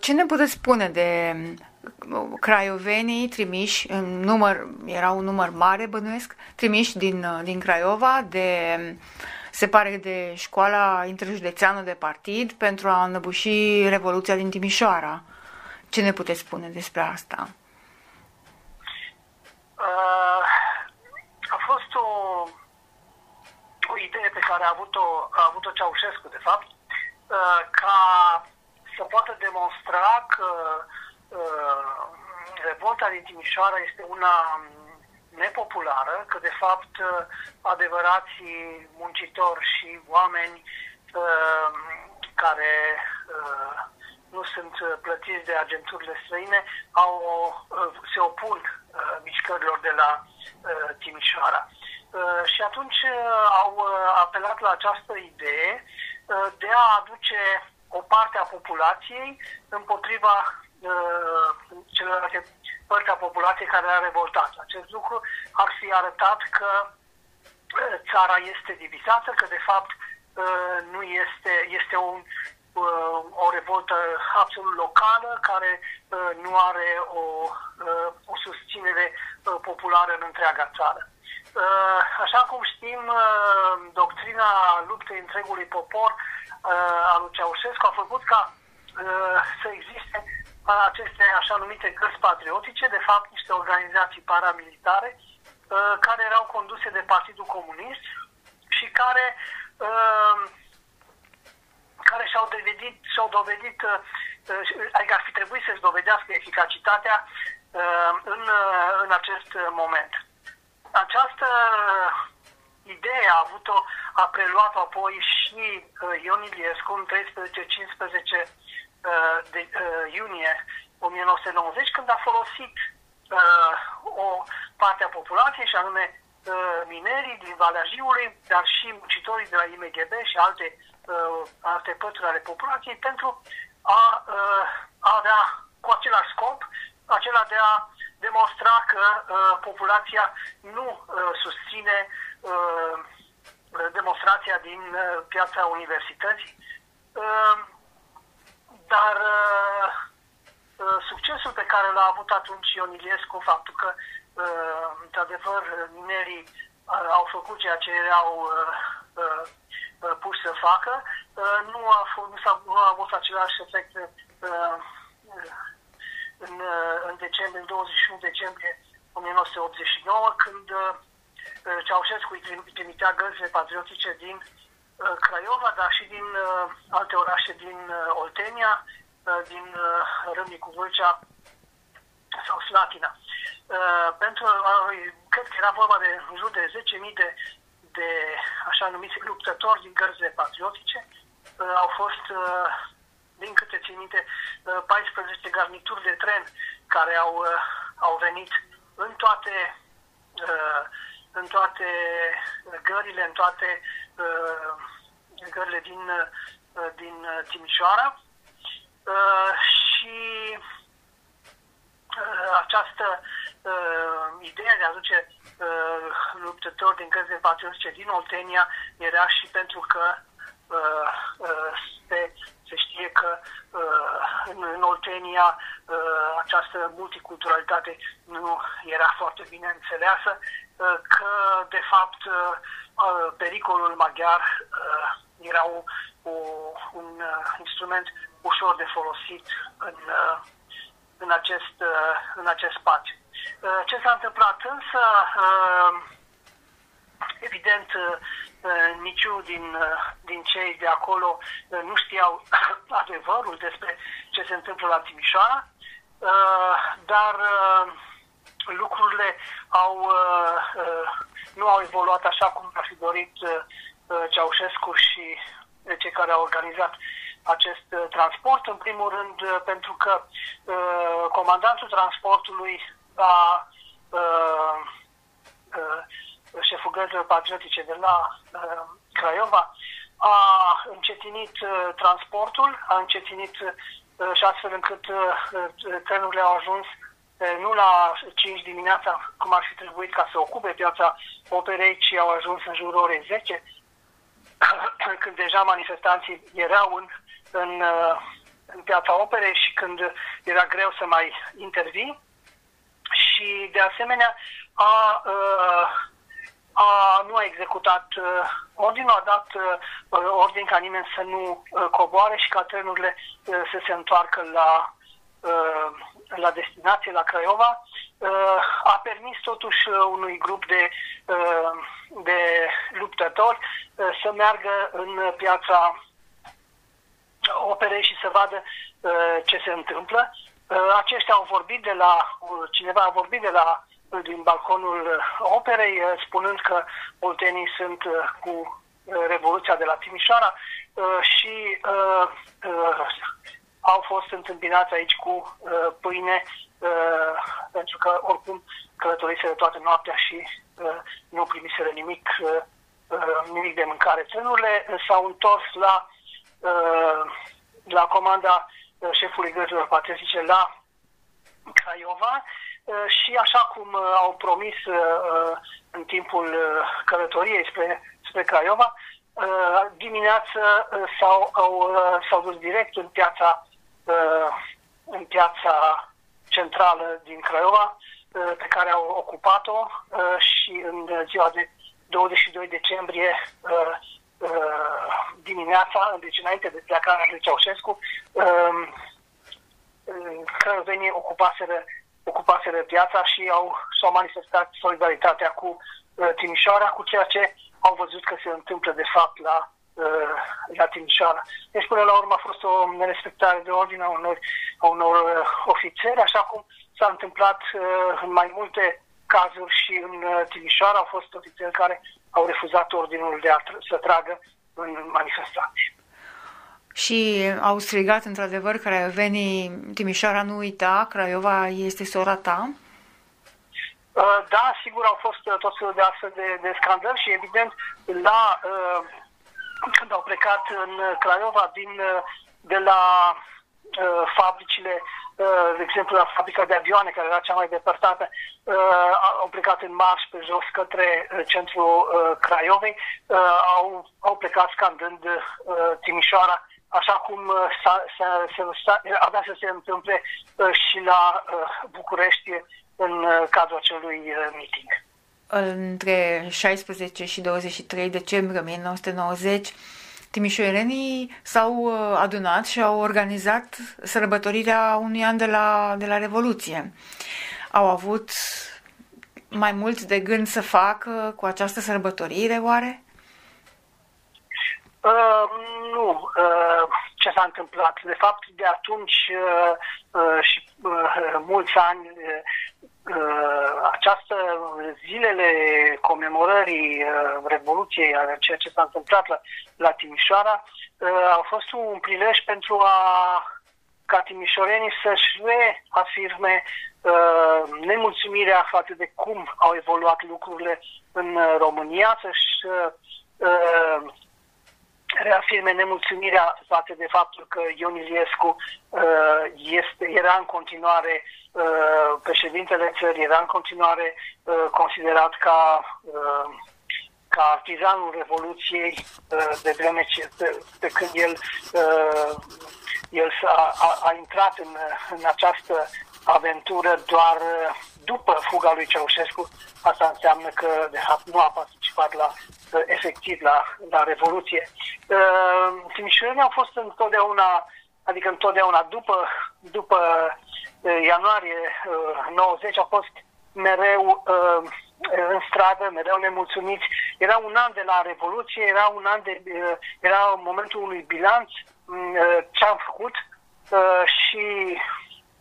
Ce ne puteți spune de craiovenii trimiși, în număr, era un număr mare, bănuiesc, trimiși din, din Craiova, de, se pare, de școala interjudețeană de partid pentru a înăbuși Revoluția din Timișoara. Ce ne puteți spune despre asta? Uh, a fost o, o idee pe care a avut-o, a avut-o Ceaușescu, de fapt, uh, ca să poată demonstra că uh, revolta din Timișoara este una nepopulară, că de fapt adevărații muncitori și oameni uh, care uh, nu sunt plătiți de agenturile străine au, uh, se opun uh, mișcărilor de la uh, Timișoara. Uh, și atunci uh, au uh, apelat la această idee uh, de a aduce o parte a populației împotriva uh, celorlalte părți a populației care a revoltat. Acest lucru ar fi arătat că uh, țara este divizată, că de fapt uh, nu este, este un, uh, o revoltă absolut locală care uh, nu are o, uh, o susținere uh, populară în întreaga țară. Uh, așa cum știm, uh, doctrina luptei întregului popor uh, al lui Ceaușescu a făcut ca să existe aceste așa numite cărți patriotice, de fapt niște organizații paramilitare care erau conduse de Partidul Comunist și care care și-au dovedit, și-au dovedit adică ar fi trebuit să-și dovedească eficacitatea în, în acest moment. Această idee a avut-o, a preluat apoi și uh, Ion Iliescu în 13-15 uh, de uh, iunie 1990, când a folosit uh, o parte a populației, și anume uh, minerii din Valea Jiului, dar și muncitorii de la IMGB și alte, uh, alte pături ale populației, pentru a, uh, a avea cu același scop, acela de a demonstra că uh, populația nu uh, susține uh, demonstrația din uh, piața universității, uh, dar uh, uh, succesul pe care l-a avut atunci Ion Iliescu, faptul că, uh, într-adevăr, minerii uh, au făcut ceea ce erau uh, uh, uh puși să facă, uh, nu, a f- nu, s-a, nu a avut același efect uh, în, în decembrie, în 21 decembrie 1989, când uh, Ceaușescu îi trimitea găzile patriotice din uh, Craiova, dar și din uh, alte orașe din Oltenia, din Râmnicu Vâlcea sau Slatina. Pentru, cred că era vorba de în jur de 10.000 de, de așa numiți luptători din gărzile patriotice. Au fost din câte țin minte, 14 uh, garnituri de tren care au, uh, au venit în toate, uh, în toate gările, în toate gările din, din Timișoara. Și această idee de a aduce luptători din gările patriotice din Oltenia era și pentru că se se știe că uh, în, în Oltenia uh, această multiculturalitate nu era foarte bine înțeleasă, uh, că de fapt uh, uh, pericolul maghiar uh, era o, o, un uh, instrument ușor de folosit în, uh, în, acest, uh, în acest spațiu. Uh, ce s-a întâmplat însă, uh, evident, uh, Eh, niciunul din, eh, din cei de acolo eh, nu știau adevărul despre ce se întâmplă la Timișoara, dar lucrurile au, nu au evoluat așa cum ar fi dorit Ceaușescu și cei care au organizat acest transport. În primul rând pentru că comandantul transportului a șeful găzilor patriotice de la uh, Craiova, a încetinit uh, transportul, a încetinit uh, și astfel încât uh, trenurile au ajuns uh, nu la 5 dimineața, cum ar fi trebuit ca să ocupe piața operei, ci au ajuns în jurul orei 10, când deja manifestanții erau în, în, uh, în piața operei și când era greu să mai intervii. Și de asemenea a, a, nu a executat ordinul, a dat ordin ca nimeni să nu coboare și ca trenurile să se întoarcă la, la destinație, la Craiova. A permis totuși unui grup de, de luptători să meargă în piața operei și să vadă ce se întâmplă. Aceștia au vorbit de la, cineva a vorbit de la din balconul operei, spunând că oltenii sunt cu Revoluția de la Timișoara și au fost întâmpinați aici cu pâine, pentru că oricum călătoriseră toată noaptea și nu primiseră nimic, nimic de mâncare. Trenurile s-au întors la, la comanda șefului gărzilor patriotice la Craiova și așa cum au promis în timpul călătoriei spre, spre Craiova, dimineață s-au, au, s-au dus direct în piața, în piața centrală din Craiova, pe care au ocupat-o și în ziua de 22 decembrie dimineața, deci înainte de plecarea lui Ceaușescu, crăvenii ocupaseră, ocupaseră piața și au, și-au manifestat solidaritatea cu Timișoara, cu ceea ce au văzut că se întâmplă de fapt la, la Timișoara. Deci până la urmă a fost o nerespectare de ordine a unor, a unor ofițeri, așa cum s-a întâmplat în mai multe cazuri și în Timișoara au fost ofițeri care au refuzat ordinul de a să tragă în manifestații. Și au strigat într-adevăr craiovenii Timișoara nu uita, Craiova este sora ta? Da, sigur au fost tot felul de astfel de, de scandări și evident la când au plecat în Craiova din, de la fabricile de exemplu, la fabrica de avioane, care era cea mai depărtată, au plecat în marș pe jos către centrul Craiovei, au, au plecat scandând Timișoara, așa cum s-a, s-a, s-a, avea să se întâmple și la București în cadrul acelui meeting. Între 16 și 23 decembrie 1990, timișoarenii s-au uh, adunat și au organizat sărbătorirea unui an de la, de la Revoluție. Au avut mai mult de gând să facă cu această sărbătorire, oare? Uh, nu. Uh, ce s-a întâmplat? De fapt, de atunci uh, uh, și uh, mulți ani uh, uh, această zilele comemorării uh, Revoluției, a ceea ce s-a întâmplat la, la Timișoara, uh, au fost un prilej pentru a ca timișorenii să-și reafirme uh, nemulțumirea față de cum au evoluat lucrurile în România, să-și uh, reafirme nemulțumirea față de faptul că Ion Iliescu uh, este, era în continuare uh, președintele țării, era în continuare uh, considerat ca, uh, ca artizanul Revoluției uh, de vreme ce, de, de când el, uh, el a, a, a intrat în, în această aventură doar uh, după fuga lui Ceaușescu, asta înseamnă că de fapt nu a participat la efectiv la, la Revoluție. Uh, Timișorenii au fost întotdeauna, adică întotdeauna după, după uh, ianuarie uh, 90 au fost mereu uh, în stradă, mereu nemulțumiți. Era un an de la Revoluție, era un an de, uh, era momentul unui bilanț uh, ce am făcut uh, și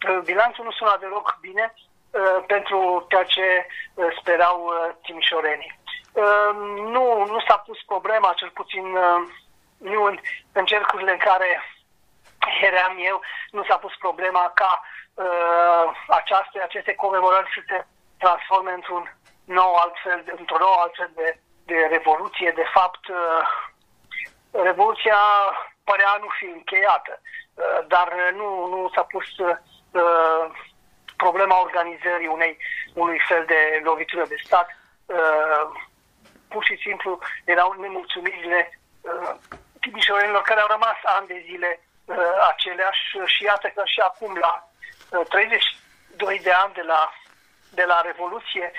uh, bilanțul nu suna deloc bine uh, pentru ceea ce uh, sperau uh, timișorenii. Ehm, nu, nu s-a pus problema, cel puțin ehm, nu în, în cercurile în care eram eu, nu s-a pus problema ca uh, aceaste, aceste comemorări să se transforme într-un nou altfel, într-o nouă altfel de, de revoluție. De fapt, uh, revoluția părea nu fi încheiată, uh, dar nu, nu s-a pus uh, problema organizării unei, unui fel de lovitură de stat. Uh, pur și simplu erau nemulțumirile uh, timișorenilor care au rămas ani de zile aceleași. Și iată că și acum la 32 de ani de la, de la Revoluție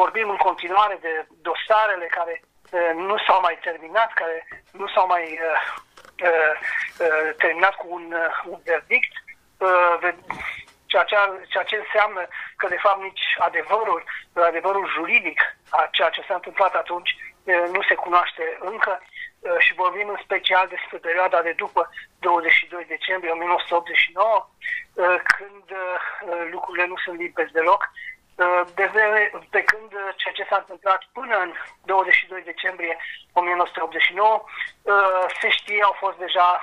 vorbim în continuare de dosarele care nu s-au mai terminat, care nu s-au mai terminat cu un, un verdict, ceea ce, ceea ce înseamnă că, de fapt, nici adevărul, adevărul juridic a ceea ce s-a întâmplat atunci nu se cunoaște încă. Și vorbim în special despre perioada de după 22 decembrie 1989, când lucrurile nu sunt limpezi deloc, de, pe când ceea ce s-a întâmplat până în 22 decembrie 1989 se știe, au fost deja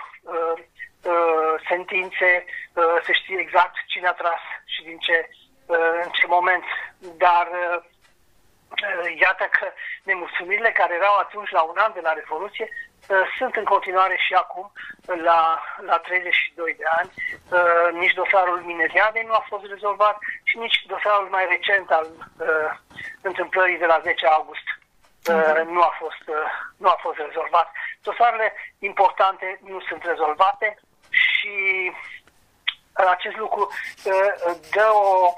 sentințe, se știe exact cine a tras și din ce, în ce moment, dar iată că nemulțumirile care erau atunci la un an de la Revoluție sunt în continuare și acum la, la 32 de ani. Nici dosarul Mineriadei nu a fost rezolvat și nici dosarul mai recent al întâmplării de la 10 august nu a fost, nu a fost rezolvat. Dosarele importante nu sunt rezolvate și acest lucru dă o,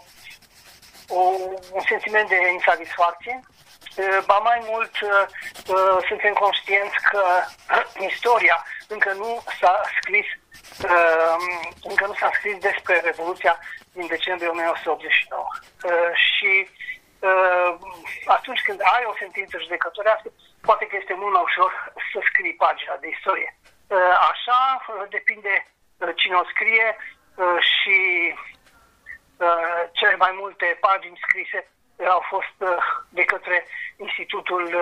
o, un sentiment de insatisfacție. Ba mai mult, suntem conștienți că istoria încă nu s-a scris încă nu s-a scris despre Revoluția din decembrie 1989. Și atunci când ai o sentință judecătorească, poate că este mult mai ușor să scrii pagina de istorie. Așa depinde cine o scrie și cele mai multe pagini scrise au fost de către Institutul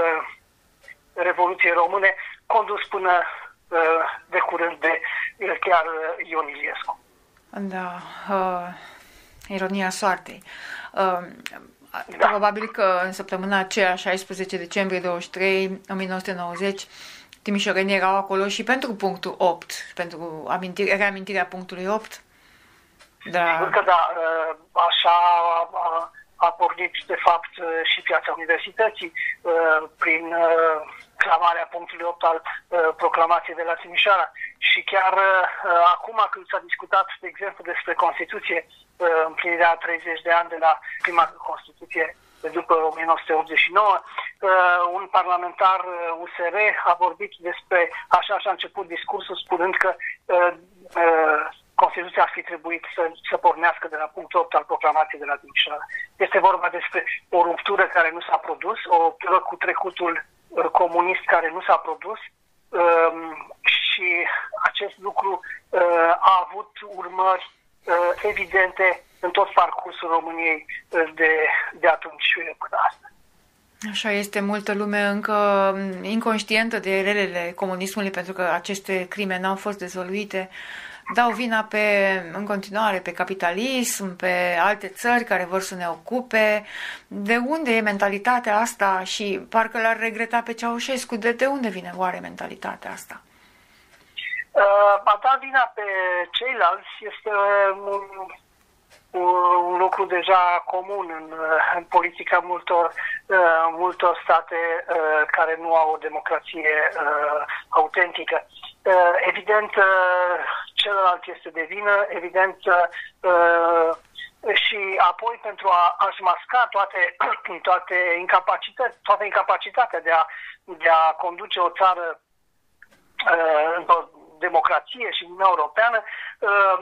Revoluției Române, condus până de curând de chiar Ion Iliescu. Da, uh, ironia soartei. Uh, da. Probabil că în săptămâna aceea, 16 decembrie 23, 1990, timișorenii erau acolo și pentru punctul 8, pentru amintire, reamintirea punctului 8. Da. Sigur că da, ă, așa a, a pornit de fapt și piața universității ă, prin ă, clamarea punctului 8 al proclamației de la Timișoara. Și chiar acum când s-a discutat, de exemplu, despre Constituție, împlinirea 30 de ani de la prima Constituție după 1989, un parlamentar USR a vorbit despre, așa și a început discursul spunând că Constituția ar fi trebuit să, să pornească de la punctul 8 al proclamației de la Timișoara. Este vorba despre o ruptură care nu s-a produs, o ruptură cu trecutul comunist care nu s-a produs um, și acest lucru uh, a avut urmări uh, evidente în tot parcursul României de, de atunci până astăzi. Așa este, multă lume încă inconștientă de relele comunismului pentru că aceste crime n-au fost dezvoluite dau vina pe, în continuare pe capitalism, pe alte țări care vor să ne ocupe. De unde e mentalitatea asta și parcă l-ar regreta pe Ceaușescu? De, de unde vine oare mentalitatea asta? Uh, a da vina pe ceilalți este un, un lucru deja comun în, în politica multor, uh, multor state uh, care nu au o democrație uh, autentică. Uh, evident, uh, celălalt este de vină, evident, uh, și apoi pentru a, a-și masca toate, toate incapacități, toată incapacitatea de a, de a conduce o țară uh, într-o democrație și Uniunea Europeană, uh,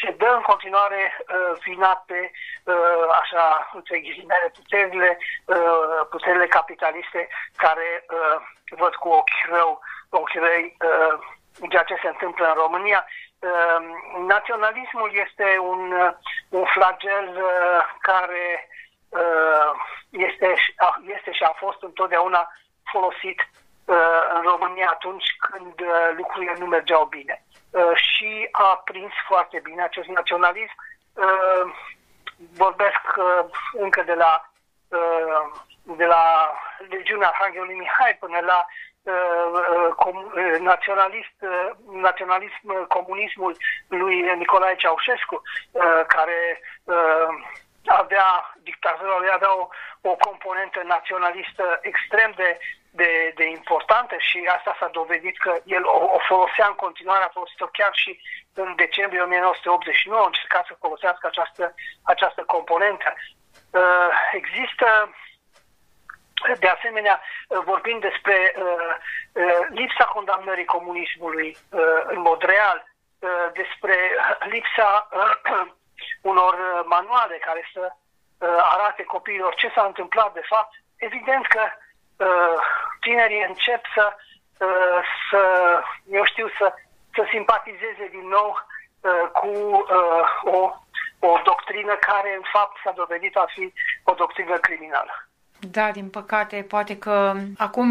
se dă în continuare uh, vina pe, uh, așa, între ghilimele, puterile, uh, puterile capitaliste care uh, văd cu ochi rău, ochi răi, uh, ceea ce se întâmplă în România. Ehm, naționalismul este un, un flagel uh, care uh, este, este și a fost întotdeauna folosit uh, în România atunci când lucrurile nu mergeau bine. Și a prins foarte bine acest naționalism. Vorbesc încă de la de la legiunea Arhanghelului Mihai până la Uh, uh, naționalist, uh, naționalism, comunismul lui Nicolae Ceaușescu, care avea, dictatura lui avea o, o componentă naționalistă extrem de, de, de importantă și asta s-a dovedit că el o, o folosea în continuare, a folosit-o chiar și în decembrie 1989, a încercat să folosească această, această componentă. Uh, există de asemenea, uh, vorbind despre uh, uh, lipsa condamnării comunismului uh, în mod real, uh, despre lipsa uh, unor manuale care să uh, arate copiilor ce s-a întâmplat de fapt, evident că uh, tinerii încep să, uh, să eu știu, să, să simpatizeze din nou uh, cu uh, o, o doctrină care în fapt s-a dovedit a fi o doctrină criminală. Da, din păcate, poate că acum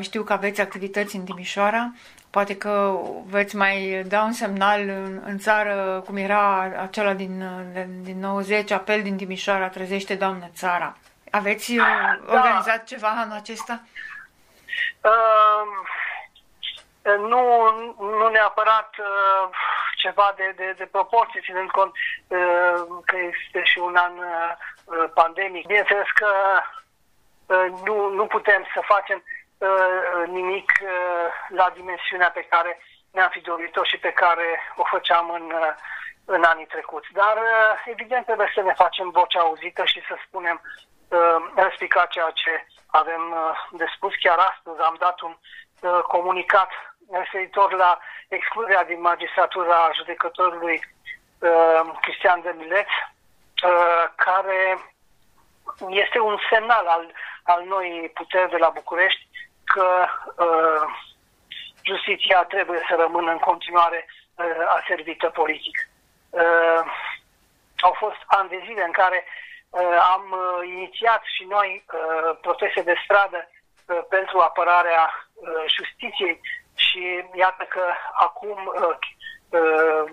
știu că aveți activități în Timișoara, poate că veți mai da un semnal în, în țară, cum era acela din, din 90, apel din Timișoara, trezește, Doamne, țara. Aveți uh, da. organizat ceva anul acesta? Uh, nu, nu neapărat uh, ceva de, de, de proporție, ținând cont uh, că este și un an uh, pandemic. Bineînțeles că Uh, nu, nu putem să facem uh, nimic uh, la dimensiunea pe care ne-am fi dorit-o și pe care o făceam în, în anii trecuți. Dar, evident, trebuie să ne facem vocea auzită și să spunem răspicat ceea ce avem de spus. Chiar astăzi am dat un comunicat referitor la excluderea din magistratura judecătorului Cristian de Mileț, care este un semnal al al noii puteri de la București că uh, justiția trebuie să rămână în continuare uh, aservită politic. Uh, au fost ani de zile în care uh, am uh, inițiat și noi uh, proteste de stradă uh, pentru apărarea uh, justiției și iată că acum uh, uh,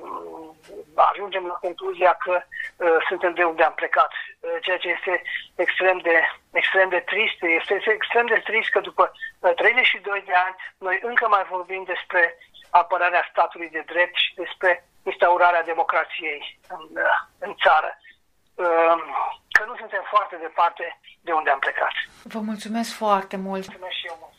ajungem la concluzia că uh, suntem de unde am plecat, uh, ceea ce este extrem de, extrem de trist. Este, este extrem de trist că după uh, 32 de ani noi încă mai vorbim despre apărarea statului de drept și despre instaurarea democrației în, uh, în țară. Uh, că nu suntem foarte departe de unde am plecat. Vă mulțumesc foarte mult! Mulțumesc și eu mult!